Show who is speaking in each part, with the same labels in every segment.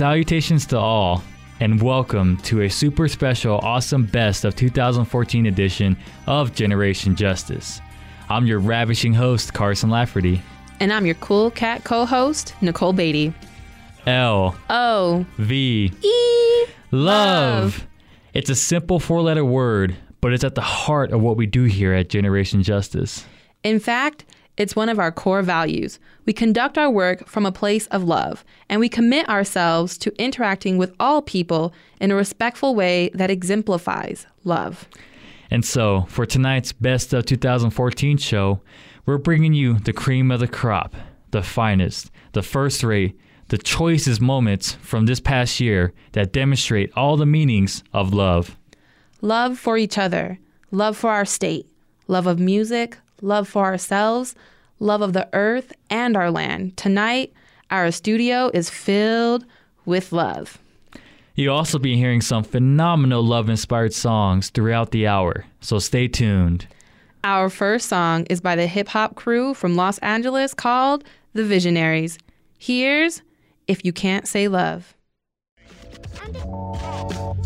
Speaker 1: Salutations to all, and welcome to a super special, awesome best of 2014 edition of Generation Justice. I'm your ravishing host, Carson Lafferty.
Speaker 2: And I'm your cool cat co host, Nicole Beatty.
Speaker 1: L
Speaker 2: O
Speaker 1: V
Speaker 2: E
Speaker 1: Love. It's a simple four letter word, but it's at the heart of what we do here at Generation Justice.
Speaker 2: In fact, it's one of our core values. We conduct our work from a place of love, and we commit ourselves to interacting with all people in a respectful way that exemplifies love.
Speaker 1: And so, for tonight's Best of 2014 show, we're bringing you the cream of the crop, the finest, the first rate, the choicest moments from this past year that demonstrate all the meanings of love.
Speaker 2: Love for each other, love for our state, love of music, love for ourselves, love of the earth and our land. Tonight, our studio is filled with love.
Speaker 1: You'll also be hearing some phenomenal love inspired songs throughout the hour, so stay tuned.
Speaker 2: Our first song is by the hip hop crew from Los Angeles called The Visionaries. Here's If You Can't Say Love.
Speaker 3: Love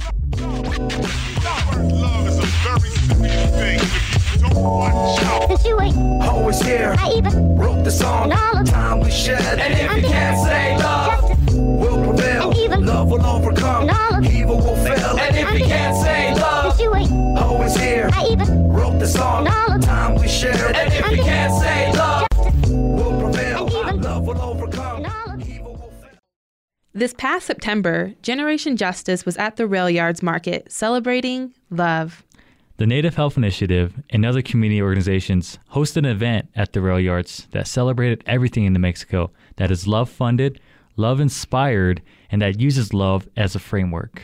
Speaker 3: is a very serious thing. If you don't watch out.
Speaker 4: Cause you ain't
Speaker 5: always here.
Speaker 4: I even
Speaker 5: Wrote the song,
Speaker 4: And all of-
Speaker 5: time we shed. And if you can't say love,
Speaker 4: justice
Speaker 5: we'll prevail.
Speaker 4: And even-
Speaker 5: love will overcome,
Speaker 4: And all of-
Speaker 5: evil will fail. And if you can't say
Speaker 4: Cause
Speaker 5: love,
Speaker 4: you ain't
Speaker 5: always here.
Speaker 4: I even
Speaker 5: Wrote the song,
Speaker 4: And all of-
Speaker 5: time we shared. And if you can't say love,
Speaker 4: justice
Speaker 5: we'll prevail.
Speaker 4: And even-
Speaker 5: love will overcome,
Speaker 4: And all of-
Speaker 5: evil will fail.
Speaker 2: This past September, Generation Justice was at the Rail Yards Market celebrating love.
Speaker 1: The Native Health Initiative and other community organizations hosted an event at the rail yards that celebrated everything in New Mexico that is love funded, love inspired, and that uses love as a framework.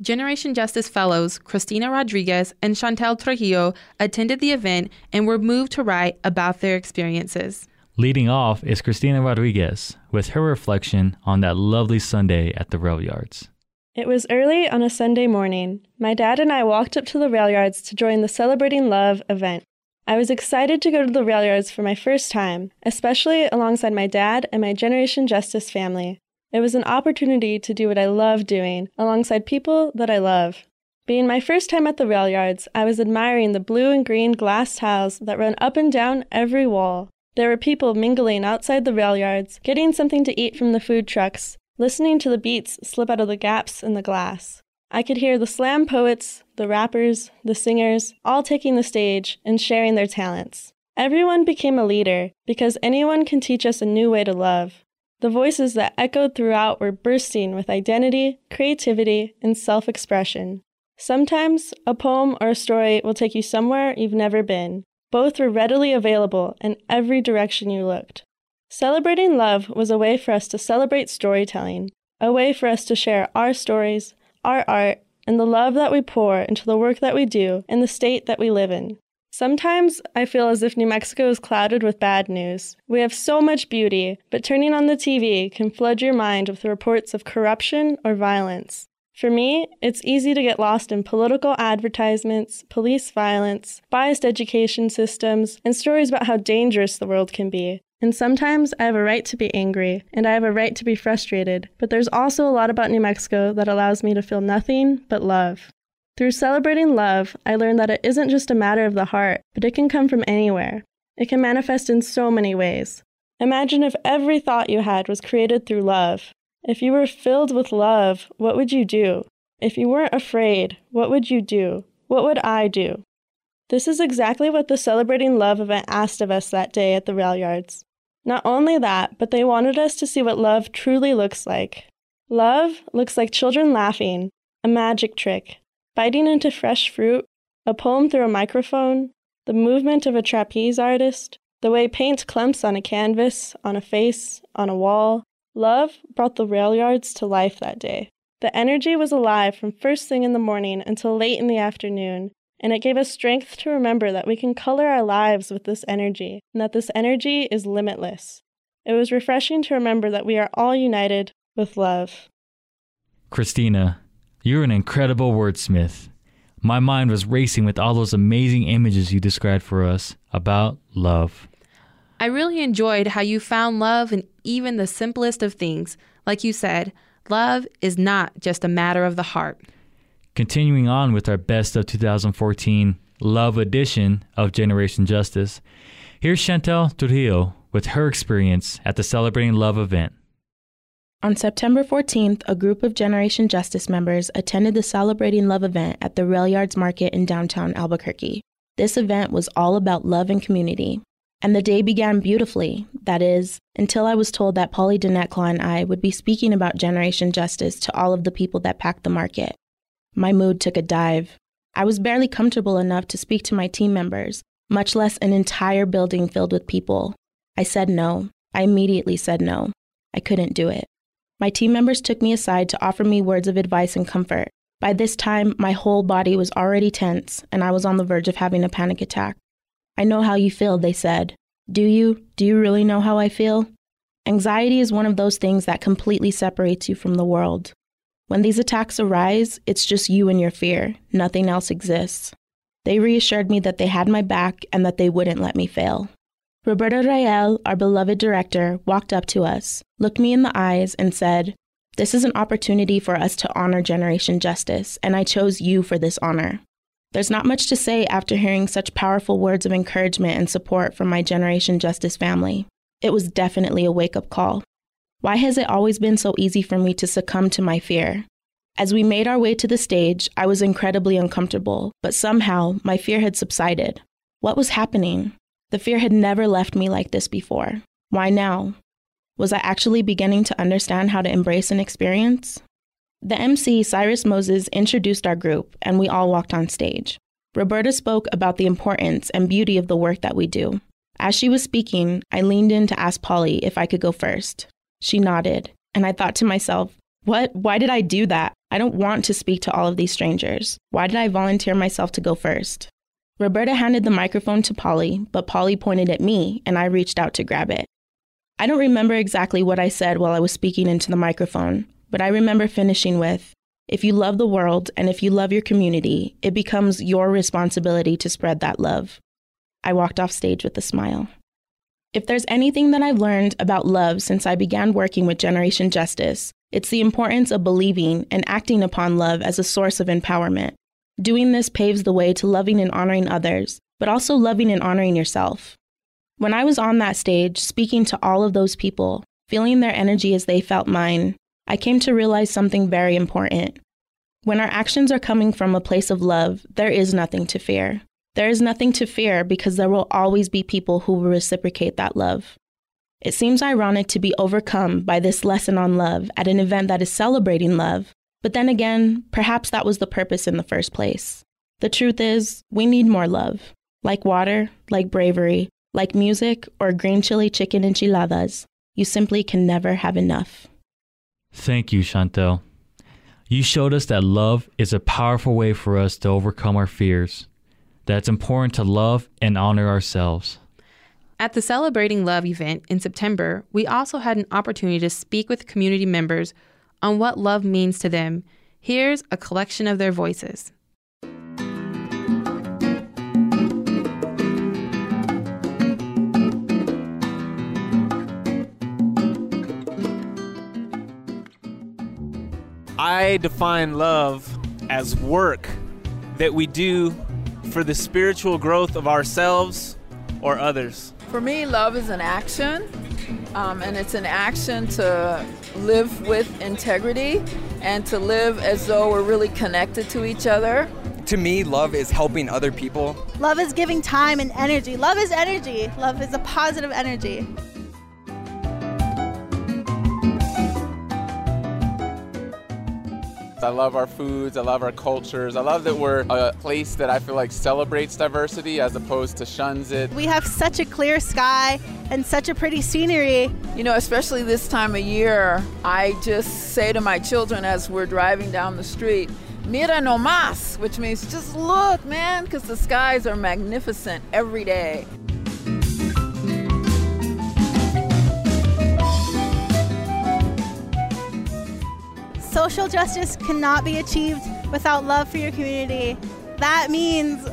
Speaker 2: Generation Justice Fellows Christina Rodriguez and Chantel Trujillo attended the event and were moved to write about their experiences.
Speaker 1: Leading off is Christina Rodriguez with her reflection on that lovely Sunday at the rail yards.
Speaker 6: It was early on a Sunday morning. My dad and I walked up to the rail yards to join the Celebrating Love event. I was excited to go to the rail yards for my first time, especially alongside my dad and my Generation Justice family. It was an opportunity to do what I love doing alongside people that I love. Being my first time at the rail yards, I was admiring the blue and green glass tiles that run up and down every wall. There were people mingling outside the rail yards, getting something to eat from the food trucks, listening to the beats slip out of the gaps in the glass. I could hear the slam poets, the rappers, the singers, all taking the stage and sharing their talents. Everyone became a leader because anyone can teach us a new way to love. The voices that echoed throughout were bursting with identity, creativity, and self expression. Sometimes a poem or a story will take you somewhere you've never been. Both were readily available in every direction you looked. Celebrating love was a way for us to celebrate storytelling, a way for us to share our stories, our art, and the love that we pour into the work that we do and the state that we live in. Sometimes I feel as if New Mexico is clouded with bad news. We have so much beauty, but turning on the TV can flood your mind with reports of corruption or violence. For me, it's easy to get lost in political advertisements, police violence, biased education systems, and stories about how dangerous the world can be. And sometimes I have a right to be angry, and I have a right to be frustrated, but there's also a lot about New Mexico that allows me to feel nothing but love. Through celebrating love, I learned that it isn't just a matter of the heart, but it can come from anywhere. It can manifest in so many ways. Imagine if every thought you had was created through love. If you were filled with love, what would you do? If you weren't afraid, what would you do? What would I do? This is exactly what the Celebrating Love event asked of us that day at the rail yards. Not only that, but they wanted us to see what love truly looks like. Love looks like children laughing, a magic trick, biting into fresh fruit, a poem through a microphone, the movement of a trapeze artist, the way paint clumps on a canvas, on a face, on a wall. Love brought the rail yards to life that day. The energy was alive from first thing in the morning until late in the afternoon, and it gave us strength to remember that we can color our lives with this energy and that this energy is limitless. It was refreshing to remember that we are all united with love.
Speaker 1: Christina, you're an incredible wordsmith. My mind was racing with all those amazing images you described for us about love.
Speaker 2: I really enjoyed how you found love in even the simplest of things. Like you said, love is not just a matter of the heart.
Speaker 1: Continuing on with our best of 2014 Love edition of Generation Justice, here's Chantel Trujillo with her experience at the Celebrating Love event.
Speaker 4: On September 14th, a group of Generation Justice members attended the Celebrating Love event at the Rail Yards Market in downtown Albuquerque. This event was all about love and community. And the day began beautifully, that is, until I was told that Polly Denetclaw and I would be speaking about Generation Justice to all of the people that packed the market. My mood took a dive. I was barely comfortable enough to speak to my team members, much less an entire building filled with people. I said no. I immediately said no. I couldn't do it. My team members took me aside to offer me words of advice and comfort. By this time, my whole body was already tense, and I was on the verge of having a panic attack. I know how you feel, they said. Do you? Do you really know how I feel? Anxiety is one of those things that completely separates you from the world. When these attacks arise, it's just you and your fear. Nothing else exists. They reassured me that they had my back and that they wouldn't let me fail. Roberta Rael, our beloved director, walked up to us, looked me in the eyes, and said, This is an opportunity for us to honor Generation Justice, and I chose you for this honor. There's not much to say after hearing such powerful words of encouragement and support from my Generation Justice family. It was definitely a wake up call. Why has it always been so easy for me to succumb to my fear? As we made our way to the stage, I was incredibly uncomfortable, but somehow my fear had subsided. What was happening? The fear had never left me like this before. Why now? Was I actually beginning to understand how to embrace an experience? The MC, Cyrus Moses, introduced our group, and we all walked on stage. Roberta spoke about the importance and beauty of the work that we do. As she was speaking, I leaned in to ask Polly if I could go first. She nodded, and I thought to myself, what? Why did I do that? I don't want to speak to all of these strangers. Why did I volunteer myself to go first? Roberta handed the microphone to Polly, but Polly pointed at me, and I reached out to grab it. I don't remember exactly what I said while I was speaking into the microphone, but I remember finishing with If you love the world and if you love your community, it becomes your responsibility to spread that love. I walked off stage with a smile. If there's anything that I've learned about love since I began working with Generation Justice, it's the importance of believing and acting upon love as a source of empowerment. Doing this paves the way to loving and honoring others, but also loving and honoring yourself. When I was on that stage, speaking to all of those people, feeling their energy as they felt mine, I came to realize something very important. When our actions are coming from a place of love, there is nothing to fear. There is nothing to fear because there will always be people who will reciprocate that love. It seems ironic to be overcome by this lesson on love at an event that is celebrating love, but then again, perhaps that was the purpose in the first place. The truth is, we need more love. Like water, like bravery, like music, or green chili chicken enchiladas. You simply can never have enough.
Speaker 1: Thank you, Chantel. You showed us that love is a powerful way for us to overcome our fears that it's important to love and honor ourselves.
Speaker 2: At the Celebrating Love event in September, we also had an opportunity to speak with community members on what love means to them. Here's a collection of their voices.
Speaker 7: I define love as work that we do for the spiritual growth of ourselves or others?
Speaker 8: For me, love is an action, um, and it's an action to live with integrity and to live as though we're really connected to each other.
Speaker 9: To me, love is helping other people.
Speaker 10: Love is giving time and energy. Love is energy. Love is a positive energy.
Speaker 11: I love our foods. I love our cultures. I love that we're a place that I feel like celebrates diversity as opposed to shuns it.
Speaker 10: We have such a clear sky and such a pretty scenery.
Speaker 8: You know, especially this time of year, I just say to my children as we're driving down the street, Mira no más, which means just look, man, because the skies are magnificent every day.
Speaker 10: Social justice cannot be achieved without love for your community. That means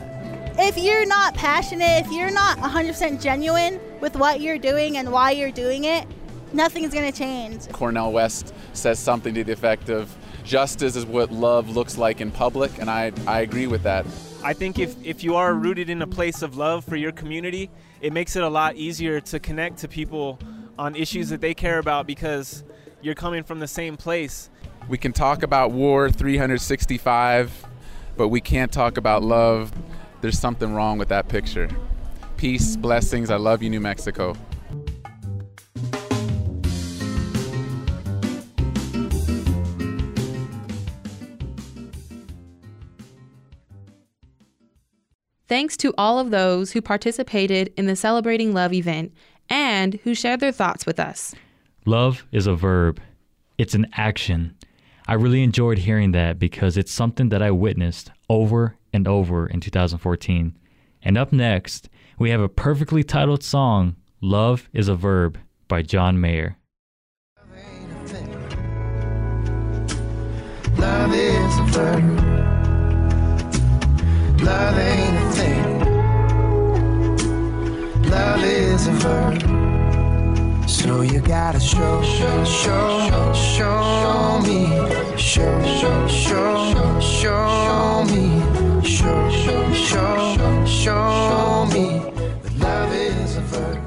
Speaker 10: if you're not passionate, if you're not 100% genuine with what you're doing and why you're doing it, nothing's going to change.
Speaker 11: Cornel West says something to the effect of justice is what love looks like in public, and I, I agree with that.
Speaker 7: I think if, if you are rooted in a place of love for your community, it makes it a lot easier to connect to people on issues that they care about because you're coming from the same place.
Speaker 11: We can talk about war 365, but we can't talk about love. There's something wrong with that picture. Peace, blessings. I love you, New Mexico.
Speaker 2: Thanks to all of those who participated in the Celebrating Love event and who shared their thoughts with us.
Speaker 1: Love is a verb, it's an action. I really enjoyed hearing that because it's something that I witnessed over and over in 2014. And up next, we have a perfectly titled song, Love is a Verb by John Mayer.
Speaker 5: Love is a verb. Love ain't a thing. Love is a verb. So you gotta show, show, show, show me. Show, show, show, show me. Show, show, show, show me. That love is a verb.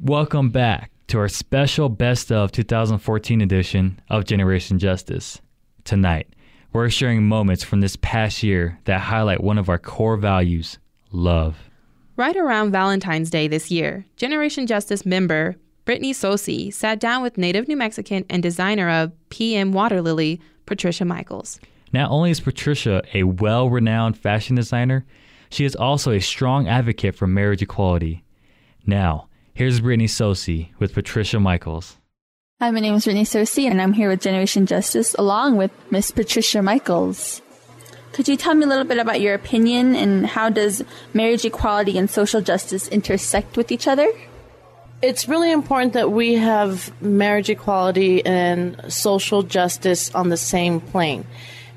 Speaker 1: Welcome back to our special Best of 2014 edition of Generation Justice. Tonight, we're sharing moments from this past year that highlight one of our core values love.
Speaker 2: Right around Valentine's Day this year, Generation Justice member Brittany Sosi sat down with native New Mexican and designer of PM Water Lily, Patricia Michaels.
Speaker 1: Not only is Patricia a well renowned fashion designer, she is also a strong advocate for marriage equality. Now, here's Brittany Sosi with Patricia Michaels.
Speaker 12: Hi, my name is Brittany Sosi, and I'm here with Generation Justice along with Miss Patricia Michaels. Could you tell me a little bit about your opinion and how does marriage equality and social justice intersect with each other?
Speaker 13: It's really important that we have marriage equality and social justice on the same plane.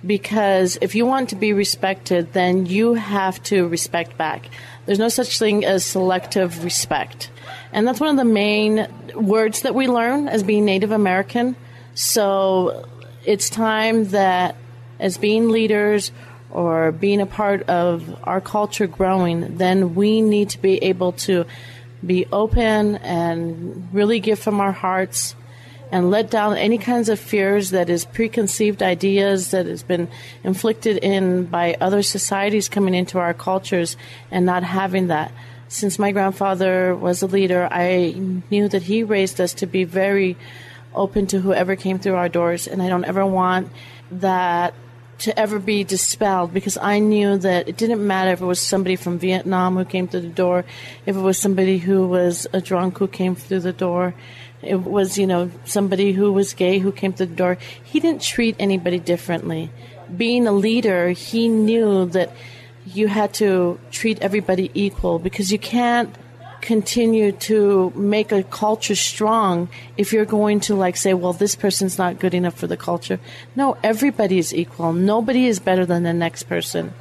Speaker 13: Because if you want to be respected, then you have to respect back. There's no such thing as selective respect. And that's one of the main words that we learn as being Native American. So it's time that as being leaders or being a part of our culture growing, then we need to be able to be open and really give from our hearts and let down any kinds of fears that is preconceived ideas that has been inflicted in by other societies coming into our cultures and not having that. Since my grandfather was a leader i knew that he raised us to be very open to whoever came through our doors and i don't ever want that to ever be dispelled because I knew that it didn't matter if it was somebody from Vietnam who came through the door, if it was somebody who was a drunk who came through the door, it was, you know, somebody who was gay who came through the door. He didn't treat anybody differently. Being a leader, he knew that you had to treat everybody equal because you can't continue to make a culture strong if you're going to like say well this person's not good enough for the culture. No everybody is equal. Nobody is better than the next person.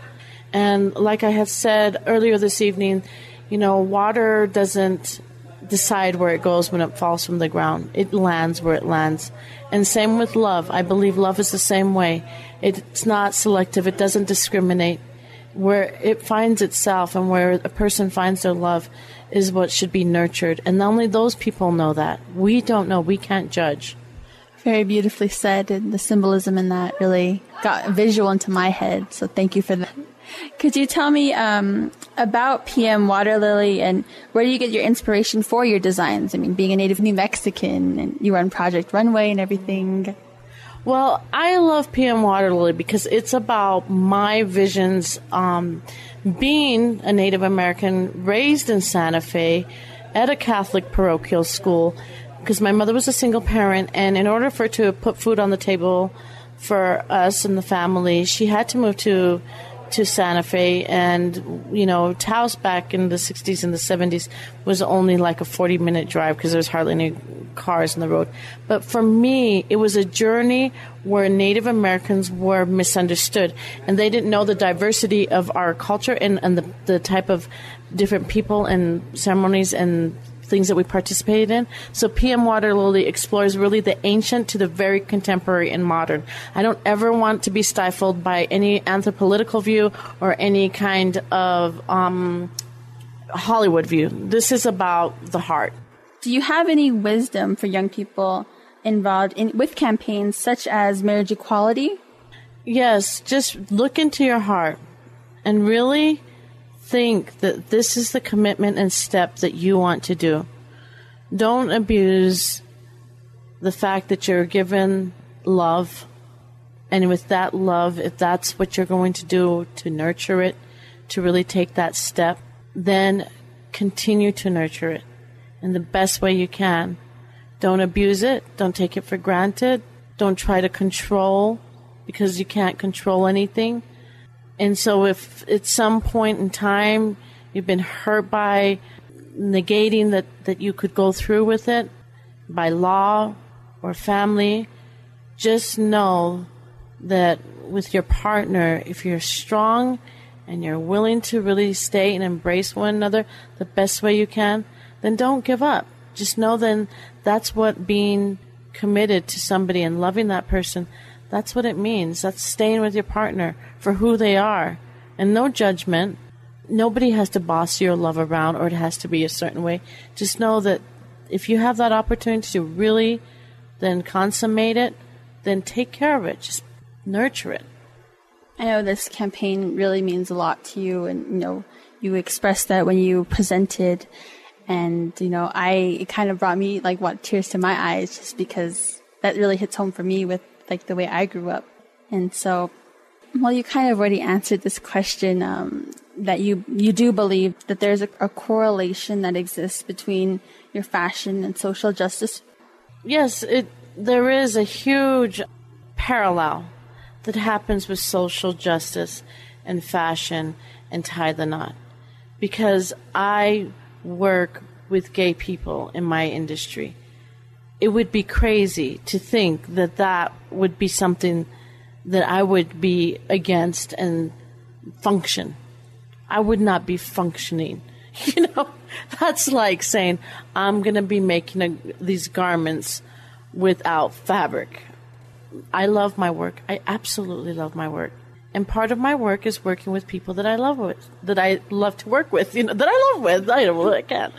Speaker 13: And like i had said earlier this evening you know water doesn't decide where it goes when it falls from the ground. It lands where it lands. And same with love. I believe love is the same way. It's not selective. It doesn't discriminate. Where it finds itself and where a person finds their love is what should be nurtured. And only those people know that. We don't know. We can't judge.
Speaker 12: Very beautifully said, and the symbolism in that really got visual into my head. So thank you for that. Could you tell me um, about PM Water Lily and where do you get your inspiration for your designs? I mean, being a native New Mexican and you run Project Runway and everything.
Speaker 13: Well, I love PM Water Lily because it's about my visions. Um, being a Native American raised in Santa Fe at a Catholic parochial school, because my mother was a single parent, and in order for her to put food on the table for us and the family, she had to move to to Santa Fe, and you know, Taos back in the '60s and the '70s was only like a 40 minute drive because there was hardly any cars on the road. But for me, it was a journey where Native Americans were misunderstood, and they didn't know the diversity of our culture and, and the the type of different people and ceremonies and things that we participated in. So PM Water Lily explores really the ancient to the very contemporary and modern. I don't ever want to be stifled by any anthropolitical view or any kind of um, Hollywood view. This is about the heart.
Speaker 12: Do you have any wisdom for young people involved in with campaigns such as marriage equality?
Speaker 13: Yes, just look into your heart and really think that this is the commitment and step that you want to do. Don't abuse the fact that you're given love. And with that love, if that's what you're going to do to nurture it, to really take that step, then continue to nurture it in the best way you can. Don't abuse it. Don't take it for granted. Don't try to control because you can't control anything. And so, if at some point in time you've been hurt by negating that, that you could go through with it by law or family, just know that with your partner, if you're strong and you're willing to really stay and embrace one another the best way you can, then don't give up. Just know then that's what being committed to somebody and loving that person, that's what it means. That's staying with your partner for who they are. And no judgment. Nobody has to boss your love around or it has to be a certain way. Just know that if you have that opportunity to really then consummate it, then take care of it. Just nurture it.
Speaker 12: I know this campaign really means a lot to you, and you know you expressed that when you presented, and you know I it kind of brought me like what tears to my eyes just because that really hits home for me with like the way I grew up, and so well you kind of already answered this question um, that you you do believe that there's a, a correlation that exists between your fashion and social justice.
Speaker 13: Yes, it there is a huge parallel that happens with social justice and fashion and tie the knot. Because I work with gay people in my industry. It would be crazy to think that that would be something that I would be against and function. I would not be functioning. You know, that's like saying I'm going to be making a, these garments without fabric. I love my work. I absolutely love my work. And part of my work is working with people that I love with, that I love to work with, you know, that I love with. I don't I can't,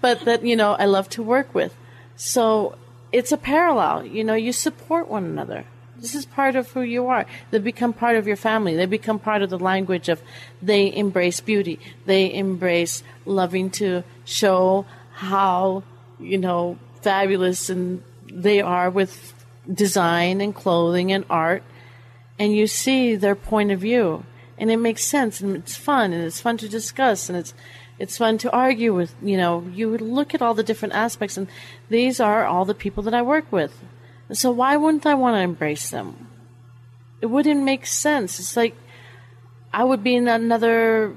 Speaker 13: but that, you know, I love to work with. So it's a parallel. You know, you support one another. This is part of who you are. They become part of your family. They become part of the language of they embrace beauty. They embrace loving to show how, you know, fabulous and they are with design and clothing and art. And you see their point of view. And it makes sense and it's fun and it's fun to discuss and it's it's fun to argue with, you know, you look at all the different aspects and these are all the people that I work with. So why wouldn't I want to embrace them? It wouldn't make sense. It's like I would be in another,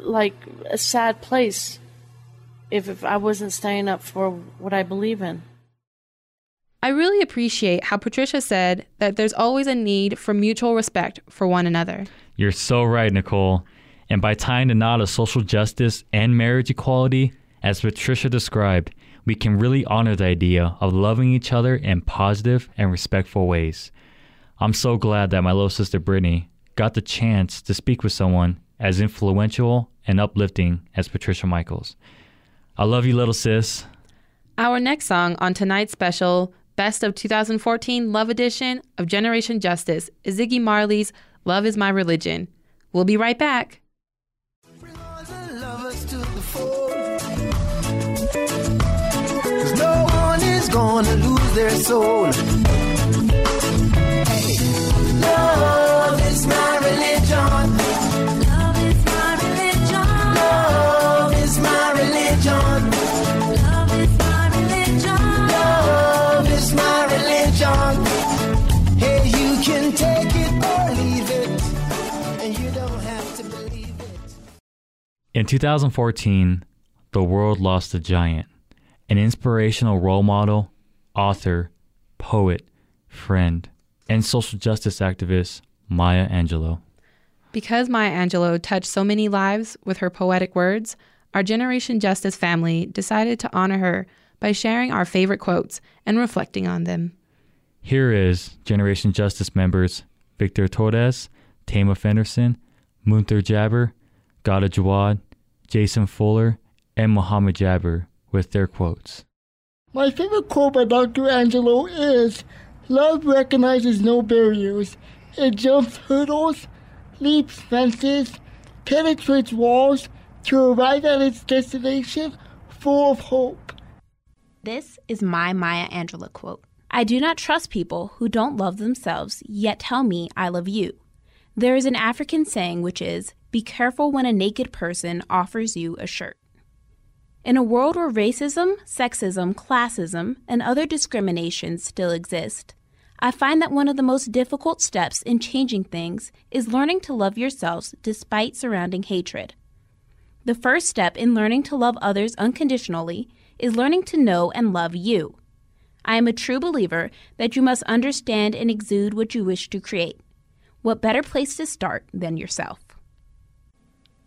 Speaker 13: like a sad place if, if I wasn't standing up for what I believe in.
Speaker 2: I really appreciate how Patricia said that there's always a need for mutual respect for one another.
Speaker 1: You're so right, Nicole. And by tying the knot of social justice and marriage equality, as Patricia described, we can really honor the idea of loving each other in positive and respectful ways. I'm so glad that my little sister Brittany got the chance to speak with someone as influential and uplifting as Patricia Michaels. I love you, little sis.
Speaker 2: Our next song on tonight's special Best of 2014 Love Edition of Generation Justice is Ziggy Marley's Love is My Religion. We'll be right back.
Speaker 5: Gonna lose their soul. Hey, love is my religion. Love is my religion. Love is my religion. Love is my religion. Love is my religion. Hey, you can take it or leave it, and you don't have to believe it.
Speaker 1: In 2014, the world lost a giant, an inspirational role model, author, poet, friend, and social justice activist, Maya Angelou.
Speaker 2: Because Maya Angelou touched so many lives with her poetic words, our Generation Justice family decided to honor her by sharing our favorite quotes and reflecting on them.
Speaker 1: Here is Generation Justice members Victor Torres, Tama Fenderson, Munther Jabber, Gada Jawad, Jason Fuller, and Muhammad Jabber with their quotes.
Speaker 14: My favorite quote by Dr. Angelou is Love recognizes no barriers. It jumps hurdles, leaps fences, penetrates walls to arrive at its destination full of hope.
Speaker 15: This is my Maya Angelou quote I do not trust people who don't love themselves, yet tell me I love you. There is an African saying which is, Be careful when a naked person offers you a shirt. In a world where racism, sexism, classism, and other discriminations still exist, I find that one of the most difficult steps in changing things is learning to love yourselves despite surrounding hatred. The first step in learning to love others unconditionally is learning to know and love you. I am a true believer that you must understand and exude what you wish to create. What better place to start than yourself?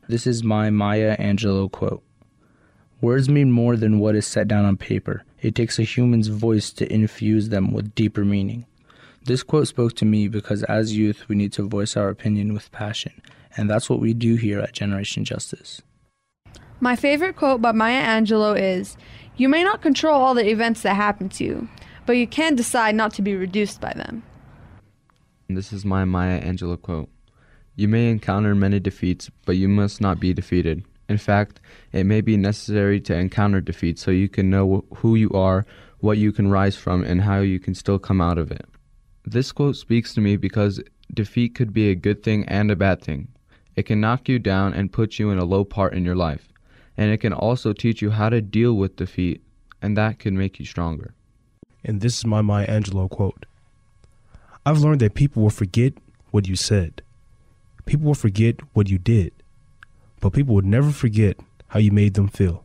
Speaker 16: This is my Maya Angelou quote. Words mean more than what is set down on paper. It takes a human's voice to infuse them with deeper meaning. This quote spoke to me because as youth, we need to voice our opinion with passion, and that's what we do here at Generation Justice.
Speaker 17: My favorite quote by Maya Angelou is You may not control all the events that happen to you, but you can decide not to be reduced by them.
Speaker 18: This is my Maya Angelou quote You may encounter many defeats, but you must not be defeated. In fact, it may be necessary to encounter defeat so you can know who you are, what you can rise from, and how you can still come out of it. This quote speaks to me because defeat could be a good thing and a bad thing. It can knock you down and put you in a low part in your life, and it can also teach you how to deal with defeat, and that can make you stronger.
Speaker 19: And this is my Maya Angelou quote I've learned that people will forget what you said, people will forget what you did but people would never forget how you made them feel.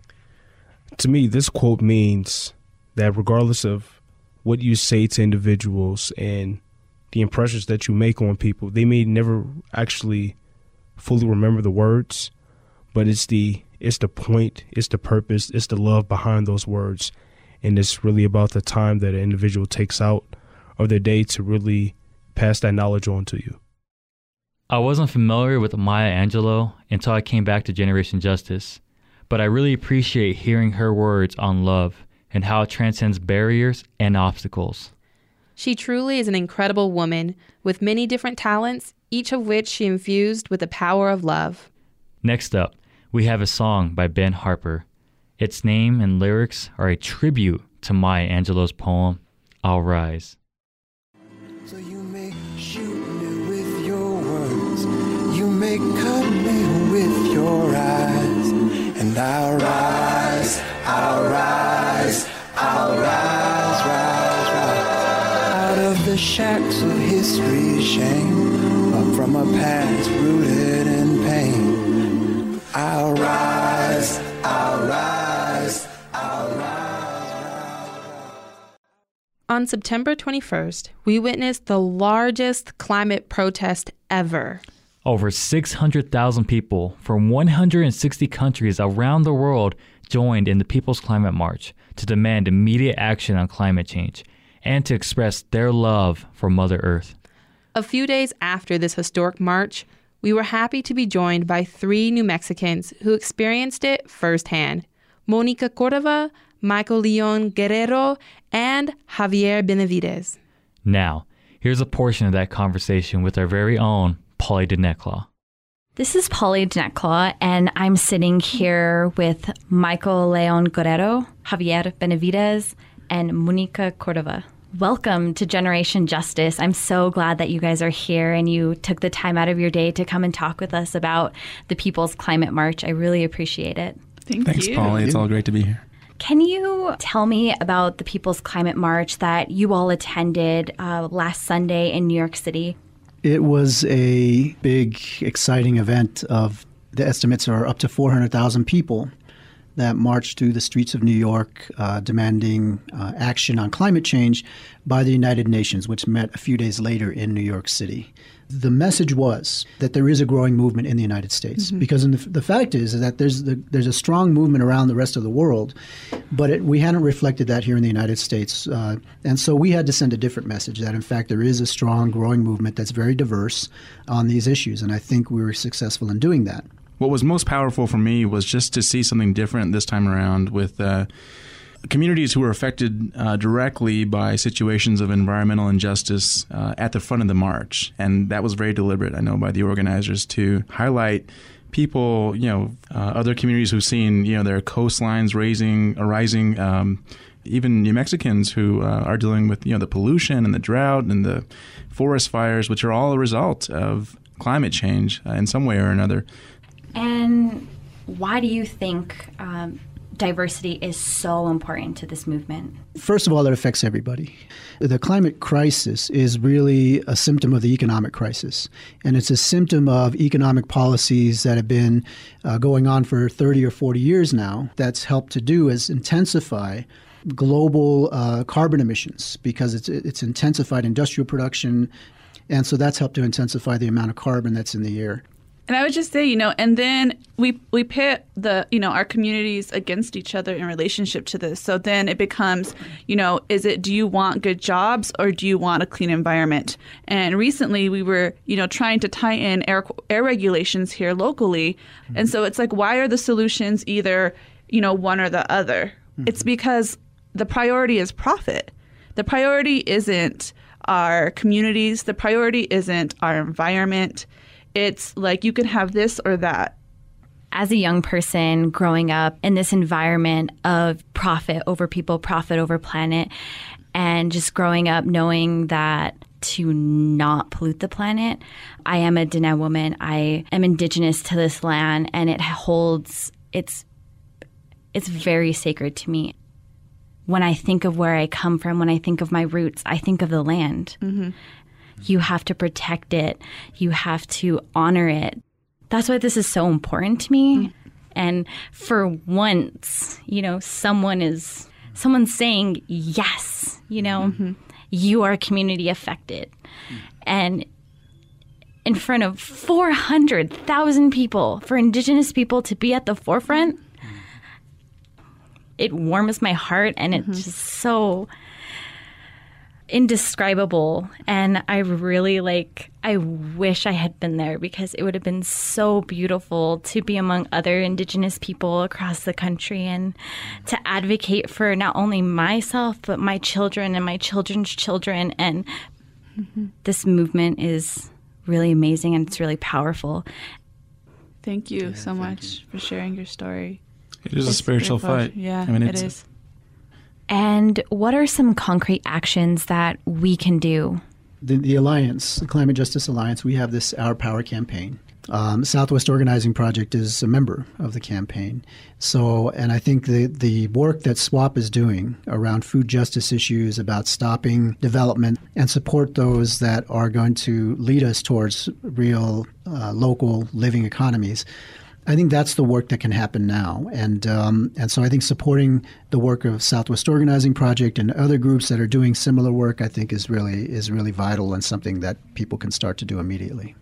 Speaker 19: To me, this quote means that regardless of what you say to individuals and the impressions that you make on people, they may never actually fully remember the words, but it's the it's the point, it's the purpose, it's the love behind those words, and it's really about the time that an individual takes out of their day to really pass that knowledge on to you.
Speaker 1: I wasn't familiar with Maya Angelou until I came back to Generation Justice, but I really appreciate hearing her words on love and how it transcends barriers and obstacles.
Speaker 2: She truly is an incredible woman with many different talents, each of which she infused with the power of love.
Speaker 1: Next up, we have a song by Ben Harper. Its name and lyrics are a tribute to Maya Angelou's poem, I'll Rise.
Speaker 5: Me with your eyes, and I'll rise, I'll rise, I'll rise, rise, rise out of the shacks of history's shame, up from a past rooted in pain. I'll rise, I'll rise, I'll rise.
Speaker 2: On September 21st, we witnessed the largest climate protest ever.
Speaker 1: Over 600,000 people from 160 countries around the world joined in the People's Climate March to demand immediate action on climate change and to express their love for Mother Earth.
Speaker 2: A few days after this historic march, we were happy to be joined by three New Mexicans who experienced it firsthand Monica Cordova, Michael Leon Guerrero, and Javier Benavides.
Speaker 1: Now, here's a portion of that conversation with our very own Polly Denetclaw.
Speaker 20: This is Polly Denetclaw, and I'm sitting here with Michael Leon Guerrero, Javier Benavides, and Monica Cordova. Welcome to Generation Justice. I'm so glad that you guys are here and you took the time out of your day to come and talk with us about the People's Climate March. I really appreciate it.
Speaker 21: Thank you. Thanks, you. Polly. It's all great to be here.
Speaker 20: Can you tell me about the People's Climate March that you all attended uh, last Sunday in New York City?
Speaker 22: It was a big, exciting event of the estimates are up to 400,000 people that marched through the streets of New York uh, demanding uh, action on climate change by the United Nations, which met a few days later in New York City. The message was that there is a growing movement in the United States
Speaker 23: Mhm.
Speaker 22: because the, the fact is, is that there's the, there's a strong movement around the rest of the world, but it, we hadn't reflected that here in the United States, uh, and so we had to send a different message that in fact there is a strong growing movement that's very diverse on these issues, and I think we were successful in doing that.
Speaker 23: What was most powerful for me was just to see something different this time around with uh, communities who were affected uh, directly by situations of environmental injustice uh, at the front of the march. And that was very deliberate, I know, by the organizers to highlight people, you know, uh, other communities who've seen, you know, their coastlines raising, arising. Um, even New Mexicans who uh, are dealing with you know the pollution and the drought and the forest fires, which are all a result of climate change uh, in some way or another.
Speaker 20: And why do you think um, diversity is so important to this movement?
Speaker 22: First of all, it affects everybody. The climate crisis is really a symptom of the economic crisis, and it's a symptom of economic policies that have been uh, going on for 30 or 40 years now. That's helped to do is intensify global uh, carbon emissions because it's it's intensified industrial production, and so that's helped to intensify the amount of carbon that's in the air.
Speaker 24: And I would just say, you know, and then we we pit the, you know, our communities against each other in relationship to this. So then it becomes, you know, is it do you want good jobs or do you want a clean environment? And recently we were, you know, trying to tie in air air regulations here locally. And so it's like why are the solutions either, you know, one or the other? Mm-hmm. It's because the priority is profit. The priority isn't our communities, the priority isn't our environment it's like you can have this or that.
Speaker 20: As a young person growing up in this environment of profit over people, profit over planet, and just growing up knowing that to not pollute the planet, I am a Dene woman. I am indigenous to this land, and it holds it's it's very sacred to me. When I think of where I come from, when I think of my roots, I think of the land.
Speaker 24: Mm-hmm.
Speaker 20: You have to protect it. You have to honor it. That's why this is so important to me. And for once, you know, someone is someone's saying yes, you know, mm-hmm. you are community affected. And in front of 400,000 people for indigenous people to be at the forefront, it warms my heart and it's mm-hmm. just so indescribable and i really like i wish i had been there because it would have been so beautiful to be among other indigenous people across the country and to advocate for not only myself but my children and my children's children and this movement is really amazing and it's really powerful
Speaker 24: Thank you so much for sharing your story.
Speaker 23: It is a spiritual
Speaker 24: very
Speaker 23: fight.
Speaker 24: Yeah,
Speaker 23: I mean,
Speaker 24: it
Speaker 23: it's-
Speaker 24: is.
Speaker 20: And what are some concrete actions that we can do
Speaker 22: the, the Alliance, the Climate Justice Alliance, we have this Our Power campaign. Um, Southwest Organizing Project is a member of the campaign. So, and I think the, the work that SWOP is doing around food justice issues, about stopping development, and support those that are going to lead us towards real uh, local living economies. I think that's the work that can happen now, and um, and so I think supporting the work of Southwest Organizing Project and other groups that are doing similar work, I think is really is really vital and something that people can start to do immediately.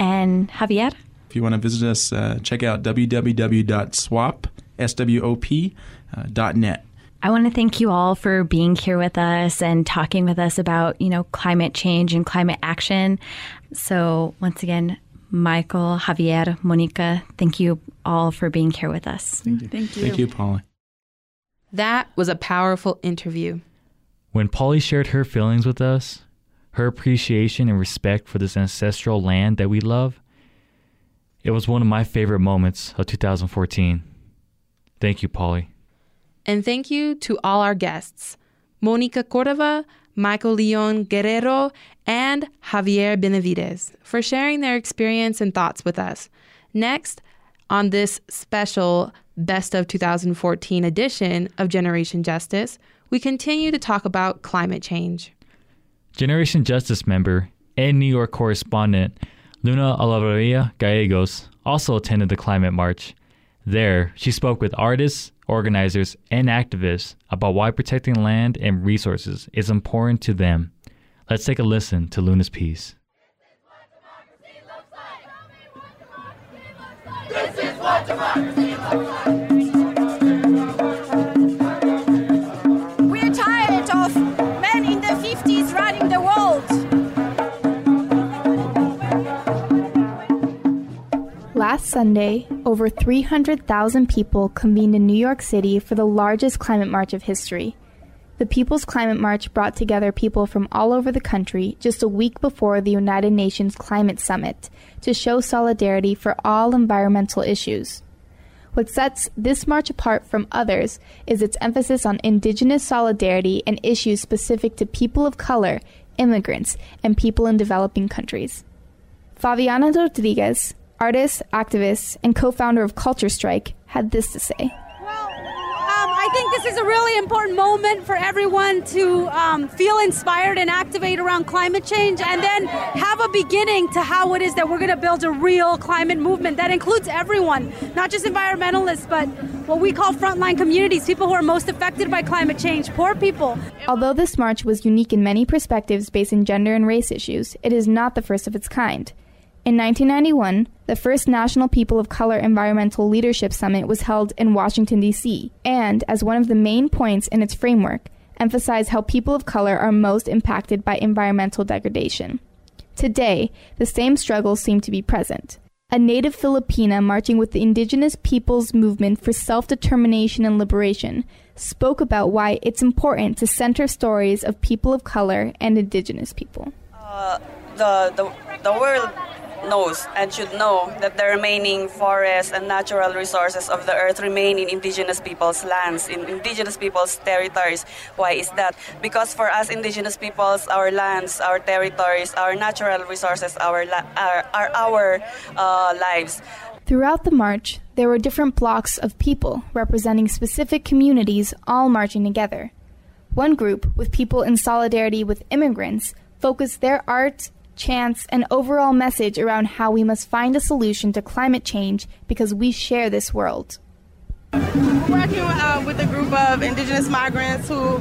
Speaker 20: and javier
Speaker 23: If you want to visit us, uh, check out www.swop, S-W-O-P, uh, dot net.
Speaker 20: I want to thank you all for being here with us and talking with us about, you know, climate change and climate action. So, once again, Michael, Javier, Monica, thank you all for being here with us.
Speaker 22: Thank you.
Speaker 24: Thank
Speaker 23: Thank you, Polly.
Speaker 2: That was a powerful interview.
Speaker 1: When Polly shared her feelings with us, her appreciation and respect for this ancestral land that we love, it was one of my favorite moments of 2014. Thank you, Polly.
Speaker 2: And thank you to all our guests Monica Cordova, Michael Leon Guerrero, and Javier Benavides for sharing their experience and thoughts with us. Next, on this special Best of 2014 edition of Generation Justice, we continue to talk about climate change.
Speaker 1: Generation Justice member and New York correspondent Luna Olavarria Gallegos also attended the climate march. There, she spoke with artists, organizers, and activists about why protecting land and resources is important to them. Let's take a listen to Luna's piece.
Speaker 5: This is what democracy looks like.
Speaker 25: Sunday, over 300,000 people convened in New York City for the largest climate march of history. The People's Climate March brought together people from all over the country just a week before the United Nations Climate Summit to show solidarity for all environmental issues. What sets this march apart from others is its emphasis on indigenous solidarity and issues specific to people of color, immigrants, and people in developing countries. Favianna Rodriguez, artist, activist, and co founder of CultureStrike, had this to say.
Speaker 26: Well, um, I think this is a really important moment for everyone to um, feel inspired and activate around climate change and then have a beginning to how it is that we're going to build a real climate movement that includes everyone, not just environmentalists, but what we call frontline communities, people who are most affected by climate change, poor people.
Speaker 25: Although this march was unique in many perspectives based in gender and race issues, it is not the first of its kind. In 1991, the first National People of Color Environmental Leadership Summit was held in Washington, D.C., and, as one of the main points in its framework, emphasized how people of color are most impacted by environmental degradation. Today, the same struggles seem to be present. A native Filipina marching with the indigenous peoples movement for self determination and liberation spoke about why it's important to center stories of people of color and indigenous people.
Speaker 27: Uh, the, the, the world knows and should know that the remaining forests and natural resources of the earth remain in indigenous people's lands, in indigenous people's territories. Why is that? Because for us indigenous peoples, our lands, our territories, our natural resources our are, are our uh, lives.
Speaker 25: Throughout the march, there were different blocks of people representing specific communities all marching together. One group, with people in solidarity with immigrants, focused their art, chants, and overall message around how we must find a solution to climate change because we share this world.
Speaker 28: We're working uh, with a group of indigenous migrants who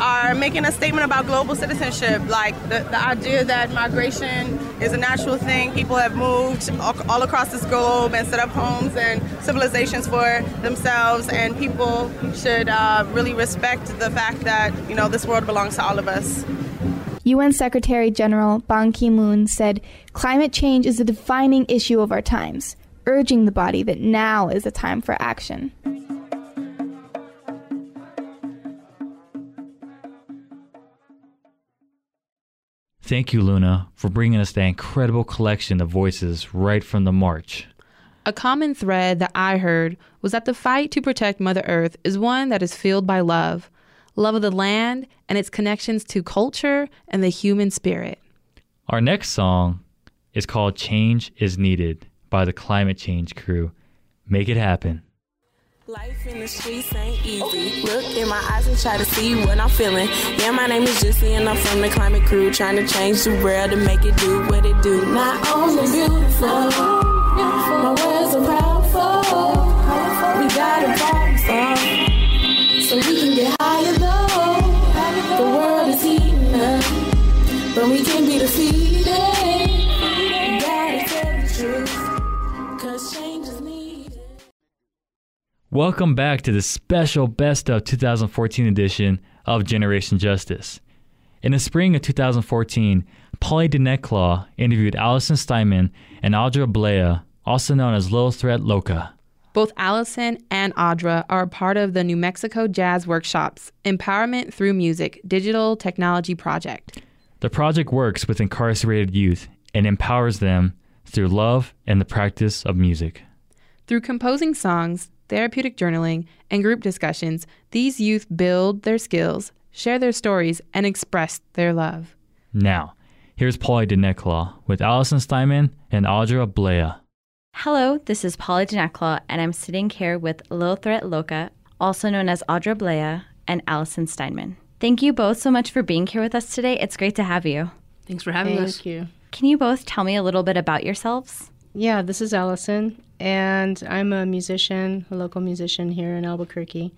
Speaker 28: are making a statement about global citizenship, like the, the idea that migration is a natural thing. People have moved all, all across this globe and set up homes and civilizations for themselves, and people should uh, really respect the fact that you know this world belongs to all of us.
Speaker 25: UN Secretary General Ban Ki moon said climate change is the defining issue of our times, urging the body that now is the time for action.
Speaker 1: Thank you, Luna, for bringing us that incredible collection of voices right from the march.
Speaker 2: A common thread that I heard was that the fight to protect Mother Earth is one that is fueled by love love of the land and its connections to culture and the human spirit.
Speaker 1: Our next song is called Change is Needed by the Climate Change Crew. Make it happen.
Speaker 29: Life in the streets ain't easy. Look in my eyes and try to see what I'm feeling. Yeah, my name is Jesse and I'm from the climate crew, trying to change the world to make it do what it do. Not only beautiful, my words are powerful. We got a problem solve, up, but we can't be defeated. Gotta tell the truth, cause change is needed.
Speaker 1: Welcome back to the special Best of 2014 edition of Generation Justice. In the spring of 2014, Polly Denetclaw interviewed Allison Steinman and Audra Blea, also known as Little Threat Loca.
Speaker 2: Both Allison and Audra are part of the New Mexico Jazz Workshops Empowerment Through Music Digital Technology Project.
Speaker 1: The project works with incarcerated youth and empowers them through love and the practice of music.
Speaker 2: Through composing songs, therapeutic journaling, and group discussions, these youth build their skills, share their stories, and express their love.
Speaker 1: Now, here's Polly Denetclaw with Allison Steinman and Audra Blea.
Speaker 20: Hello, this is Polly Denetclaw, and I'm sitting here with Lil Threat Loca, also known as Audra Blea, and Allison Steinman. Thank you both so much for being here with us today. It's great to have you.
Speaker 30: Thanks for having
Speaker 17: Thank
Speaker 30: us.
Speaker 17: Thank you.
Speaker 20: Can you both tell me a little bit about yourselves?
Speaker 31: Yeah, this is Allison, and I'm a musician, a local musician here in Albuquerque.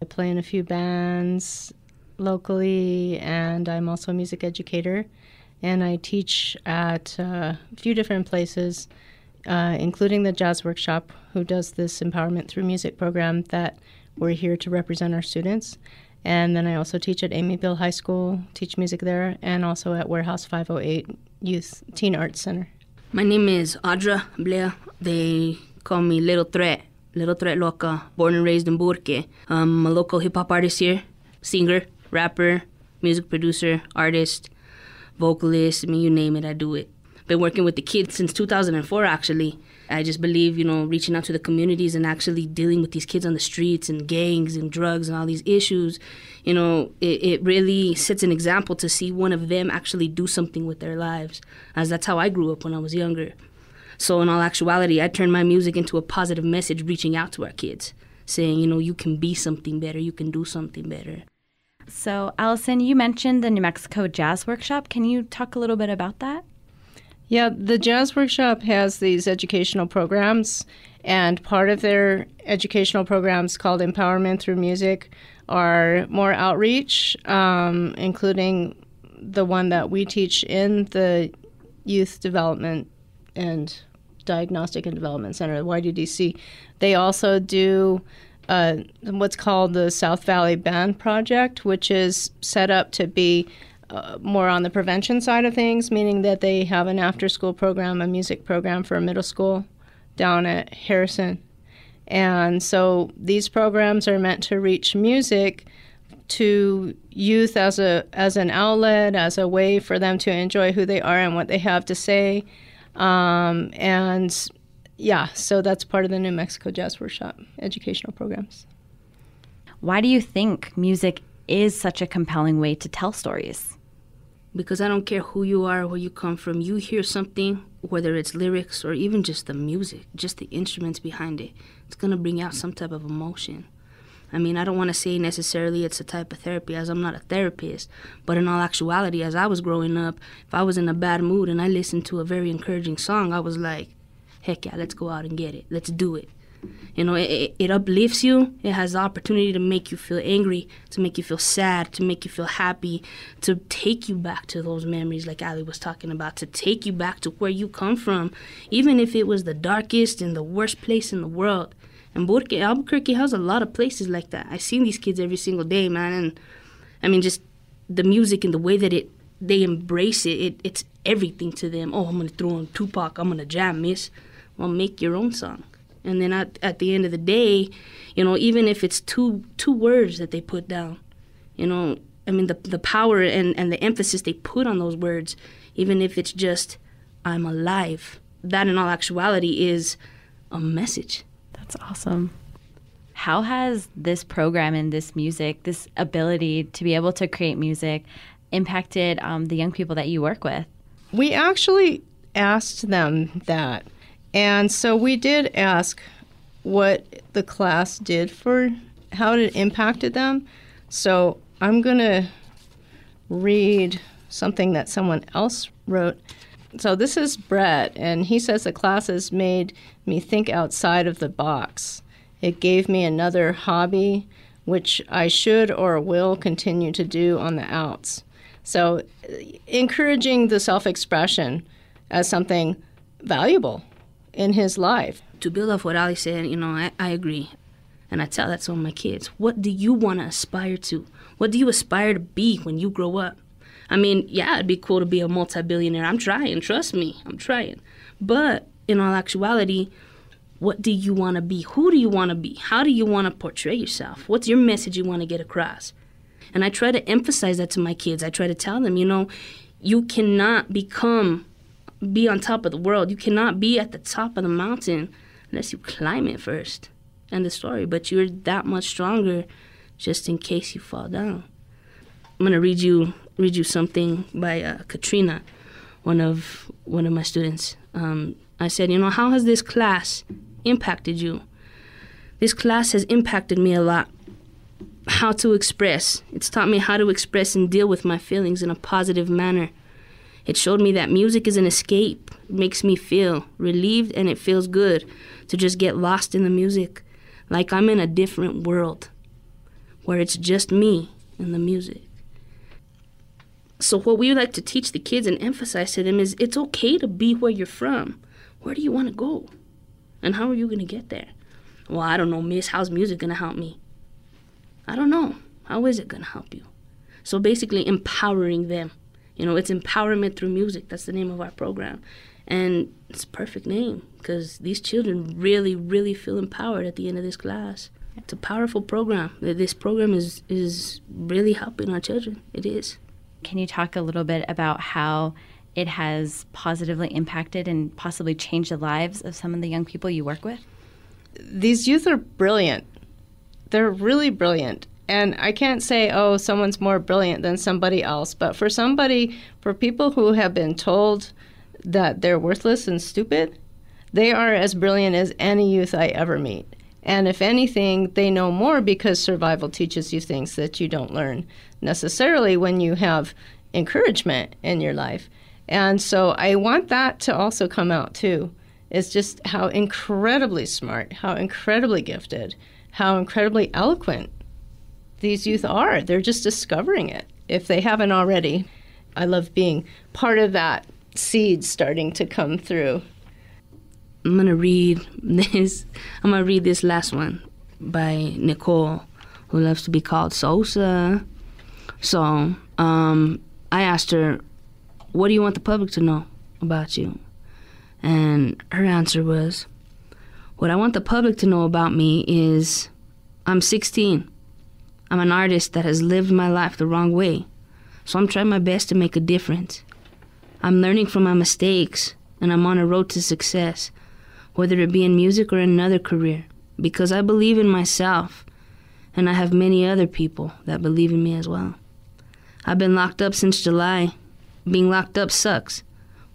Speaker 31: I play in a few bands locally, and I'm also a music educator. And I teach at uh, a few different places, uh, including the Jazz Workshop, who does this Empowerment Through Music program that we're here to represent our students. And then I also teach at Amy Biehl High School, teach music there, and also at Warehouse 508 Youth Teen Arts Center.
Speaker 32: My name is Audra Blea. They call me Little Threat, Little Threat Loca, born and raised in Burque. I'm a local hip hop artist here, singer, rapper, music producer, artist, vocalist. I mean, you name it, I do it. Been working with the kids since 2004, actually. I just believe, you know, reaching out to the communities and actually dealing with these kids on the streets and gangs and drugs and all these issues, you know, it, it really sets an example to see one of them actually do something with their lives, as that's how I grew up when I was younger. So, in all actuality, I turned my music into a positive message reaching out to our kids, saying, you know, you can be something better, you can do something better.
Speaker 20: So, Allison, you mentioned the New Mexico Jazz Workshop. Can you talk a little bit about that?
Speaker 31: Yeah, the Jazz Workshop has these educational programs, and part of their educational programs called Empowerment Through Music are more outreach, um, including the one that we teach in the Youth Development and Diagnostic and Development Center, YDDC. They also do uh, what's called the South Valley Band Project, which is set up to be uh, more on the prevention side of things, meaning that they have an after school program, a music program for a middle school down at Harrison. And so these programs are meant to reach music to youth as a as an outlet, as a way for them to enjoy who they are and what they have to say. Um, and yeah, so that's part of the New Mexico Jazz Workshop educational programs.
Speaker 20: Why do you think music is such a compelling way to tell stories?
Speaker 32: Because I don't care who you are, where you come from, you hear something, whether it's lyrics or even just the music, just the instruments behind it, it's to bring out some type of emotion. I mean, I don't want to say necessarily it's a type of therapy, as I'm not a therapist, but in all actuality, as I was growing up, if I was in a bad mood and I listened to a very encouraging song, I was like, heck yeah, let's go out and get it. Let's do it. You know, it, it uplifts you. It has the opportunity to make you feel angry, to make you feel sad, to make you feel happy, to take you back to those memories, like Ali was talking about, to take you back to where you come from, even if it was the darkest and the worst place in the world. And Burque, Albuquerque has a lot of places like that. I see these kids every single day, man, and I mean, just the music and the way that it they embrace it, it it's everything to them. Oh, I'm gonna throw on Tupac. I'm gonna jam, miss. Well, make your own song. And then at, at the end of the day, you know, even if it's two two words that they put down, you know, I mean the the power and, and the emphasis they put on those words, even if it's just I'm alive, that in all actuality is a message.
Speaker 20: That's awesome. How has this program and this music, this ability to be able to create music, impacted um, the young people that you work with?
Speaker 31: We actually asked them that. And so we did ask what the class did for how it impacted them. So I'm going to read something that someone else wrote. So this is Brett, and he says the class has made me think outside of the box. It gave me another hobby, which I should or will continue to do on the outs. So, encouraging the self expression as something valuable in his life.
Speaker 32: To build off what Ali said, you know, I, I agree. And I tell that to my kids. What do you want to aspire to? What do you aspire to be when you grow up? I mean, yeah, it'd be cool to be a multi billionaire. I'm trying, trust me, I'm trying. But in all actuality, what do you want to be? Who do you want to be? How do you want to portray yourself? What's your message you want to get across? And I try to emphasize that to my kids. I try to tell them, you know, you cannot become, be on top of the world. You cannot be at the top of the mountain unless you climb it first. End the story. But you're that much stronger just in case you fall down. I'm gonna read you read you something by uh, Katrina, one of one of my students. Um, I said, you know, how has this class impacted you? This class has impacted me a lot. How to express. It's taught me how to express and deal with my feelings in a positive manner. It showed me that music is an escape. It makes me feel relieved and it feels good to just get lost in the music. Like I'm in a different world where it's just me and the music. So, what we like to teach the kids and emphasize to them is it's okay to be where you're from. Where do you want to go? And how are you going to get there? Well, I don't know, Miss. How's music going to help me? I don't know. How is it going to help you? So, basically, empowering them. You know, it's empowerment through music. That's the name of our program. And it's a perfect name because these children really, really feel empowered at the end of this class. It's a powerful program. This program is, is really helping our children. It is.
Speaker 20: Can you talk a little bit about how it has positively impacted and possibly changed the lives of some of the young people you work with?
Speaker 31: These youth are brilliant. They're really brilliant. And I can't say, oh, someone's more brilliant than somebody else. But for somebody, for people who have been told that they're worthless and stupid, they are as brilliant as any youth I ever meet. And if anything, they know more because survival teaches you things that you don't learn necessarily when you have encouragement in your life. And so I want that to also come out too. It's just how incredibly smart, how incredibly gifted, how incredibly eloquent these youth are. They're just discovering it if they haven't already. I love being part of that seed starting to come through.
Speaker 32: I'm gonna read this. I'm gonna read this last one by Nicole, who loves to be called Sosa. So um, I asked her, "What do you want the public to know about you?" And her answer was, "What I want the public to know about me is, I'm 16. I'm an artist that has lived my life the wrong way, so I'm trying my best to make a difference. I'm learning from my mistakes, and I'm on a road to success." whether it be in music or another career, because I believe in myself, and I have many other people that believe in me as well. I've been locked up since July. Being locked up sucks,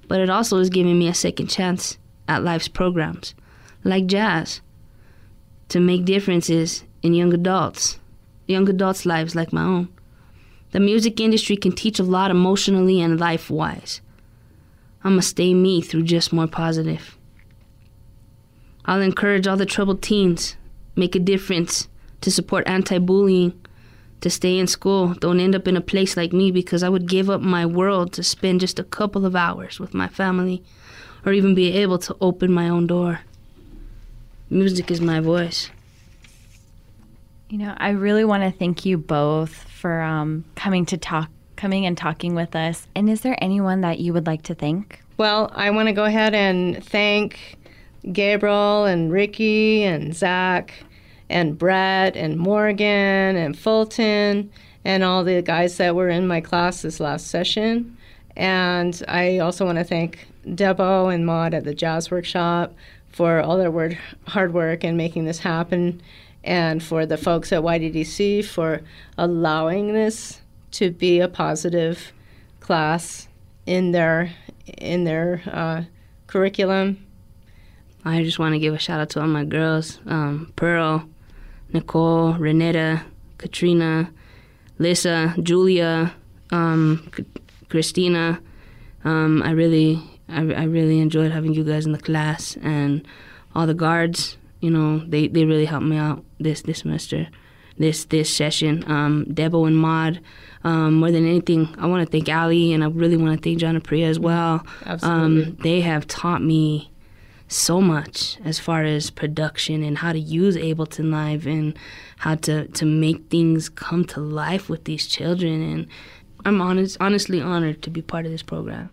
Speaker 32: but it also is giving me a second chance at life's programs, like jazz, to make differences in young adults, young adults' lives like my own. The music industry can teach a lot emotionally and life wise. I'ma stay me through just more positive. I'll encourage all the troubled teens, make a difference, to support anti bullying, to stay in school, don't end up in a place like me because I would give up my world to spend just a couple of hours with my family or even be able to open my own door. Music is my voice.
Speaker 20: You know, I really want to thank you both for um, coming to talk, coming and talking with us. And is there anyone that you would like to thank?
Speaker 31: Well, I want to go ahead and thank Gabriel and Ricky and Zach and Brett and Morgan and Fulton and all the guys that were in my class this last session. And I also want to thank Debo and Maud at the Jazz Workshop for all their word, hard work and making this happen, and for the folks at YDDC for allowing this to be a positive class in their in their uh, curriculum
Speaker 32: I just want to give a shout out to all my girls um, Pearl, Nicole, Renetta, Katrina, Lisa, Julia, um, C- Christina. Um, I really, I, I really enjoyed having you guys in the class and all the guards. You know, they, they really helped me out this this semester, this this session. Um, Debo and Maud. Um, more than anything, I want to thank Ali and I really want to thank John Priya as well.
Speaker 31: Absolutely.
Speaker 32: Um, they have taught me so much as far as production and how to use Ableton Live and how to, to make things come to life with these children. And I'm honest, honestly honored to be part of this program.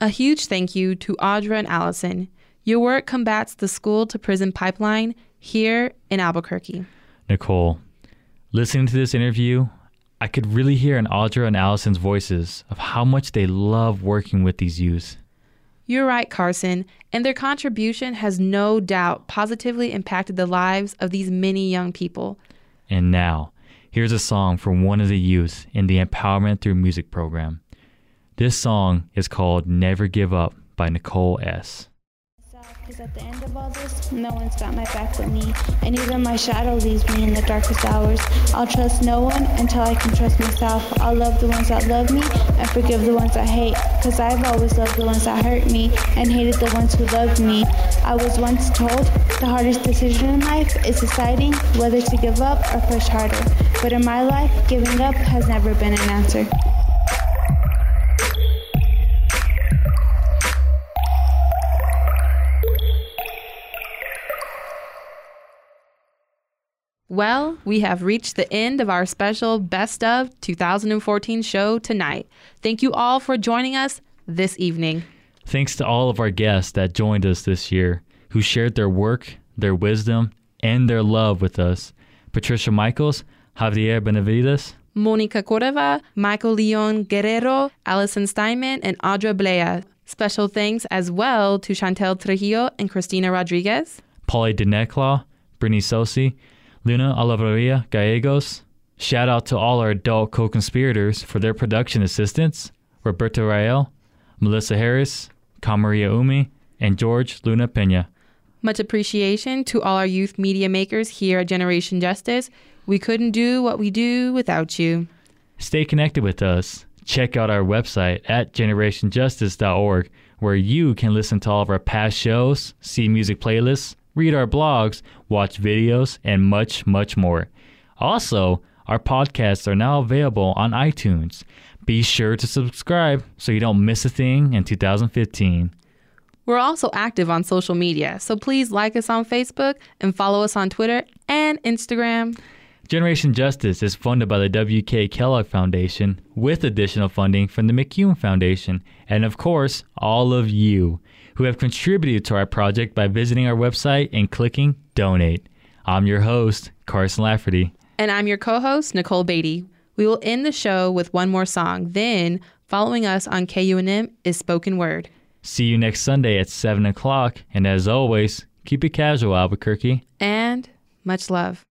Speaker 2: A huge thank you to Audra and Allison. Your work combats the school to prison pipeline here in Albuquerque.
Speaker 1: Nicole, listening to this interview, I could really hear in Audra and Allison's voices of how much they love working with these youth.
Speaker 2: You're right, Carson, and their contribution has no doubt positively impacted the lives of these many young people.
Speaker 1: And now, here's a song from one of the youth in the Empowerment Through Music program. This song is called Never Give Up by Nicole S.
Speaker 33: Because at the end of all this, no one's got my back but me. And even my shadow leaves me in the darkest hours. I'll trust no one until I can trust myself. I'll love the ones that love me and forgive the ones I hate. Because I've always loved the ones that hurt me and hated the ones who loved me. I was once told the hardest decision in life is deciding whether to give up or push harder. But in my life, giving up has never been an answer.
Speaker 2: Well, we have reached the end of our special Best of 2014 show tonight. Thank you all for joining us this evening.
Speaker 1: Thanks to all of our guests that joined us this year, who shared their work, their wisdom, and their love with us. Patricia Michaels, Javier Benavides,
Speaker 2: Monica Cordova, Michael Leon Guerrero, Allison Steinman, and Audra Blea. Special thanks as well to Chantel Trujillo and Christina Rodriguez.
Speaker 1: Polly Denetclaw, Brittany Sosi, Luna Olavarria Gallegos. Shout out to all our adult co conspirators for their production assistance Roberta Rael, Melissa Harris, Kamaria Umi, and George Luna Pena.
Speaker 2: Much appreciation to all our youth media makers here at Generation Justice. We couldn't do what we do without you.
Speaker 1: Stay connected with us. Check out our website at generationjustice.org, where you can listen to all of our past shows, see music playlists, read our blogs, watch videos, and much, much more. Also, our podcasts are now available on iTunes. Be sure to subscribe so you don't miss a thing in 2015.
Speaker 2: We're also active on social media, so please like us on Facebook and follow us on Twitter and Instagram.
Speaker 1: Generation Justice is funded by the W.K. Kellogg Foundation with additional funding from the McCune Foundation, and of course, all of you who have contributed to our project by visiting our website and clicking donate. I'm your host, Carson Lafferty.
Speaker 2: And I'm your co host, Nicole Beatty. We will end the show with one more song. Then, following us on KUNM is Spoken Word.
Speaker 1: See you next Sunday at 7 o'clock. And as always, keep it casual, Albuquerque.
Speaker 2: And much love.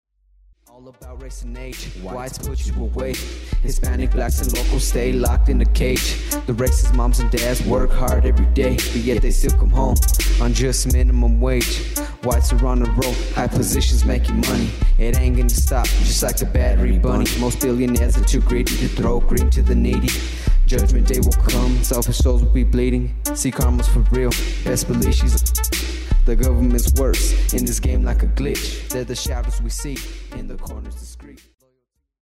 Speaker 34: About race and age. Whites put you away. Hispanic, blacks, and locals stay locked in a cage. The racist moms and dads work hard every day, but yet they still come home on just minimum wage. Whites are on the road, high positions making money. It ain't gonna stop, just like the battery bunny. Most billionaires are too greedy to throw green to the needy. Judgment day will come, selfish souls will be bleeding. See karma's for real, best believe she's. The government's worse in this game like a glitch. They're the shadows we see in the corners.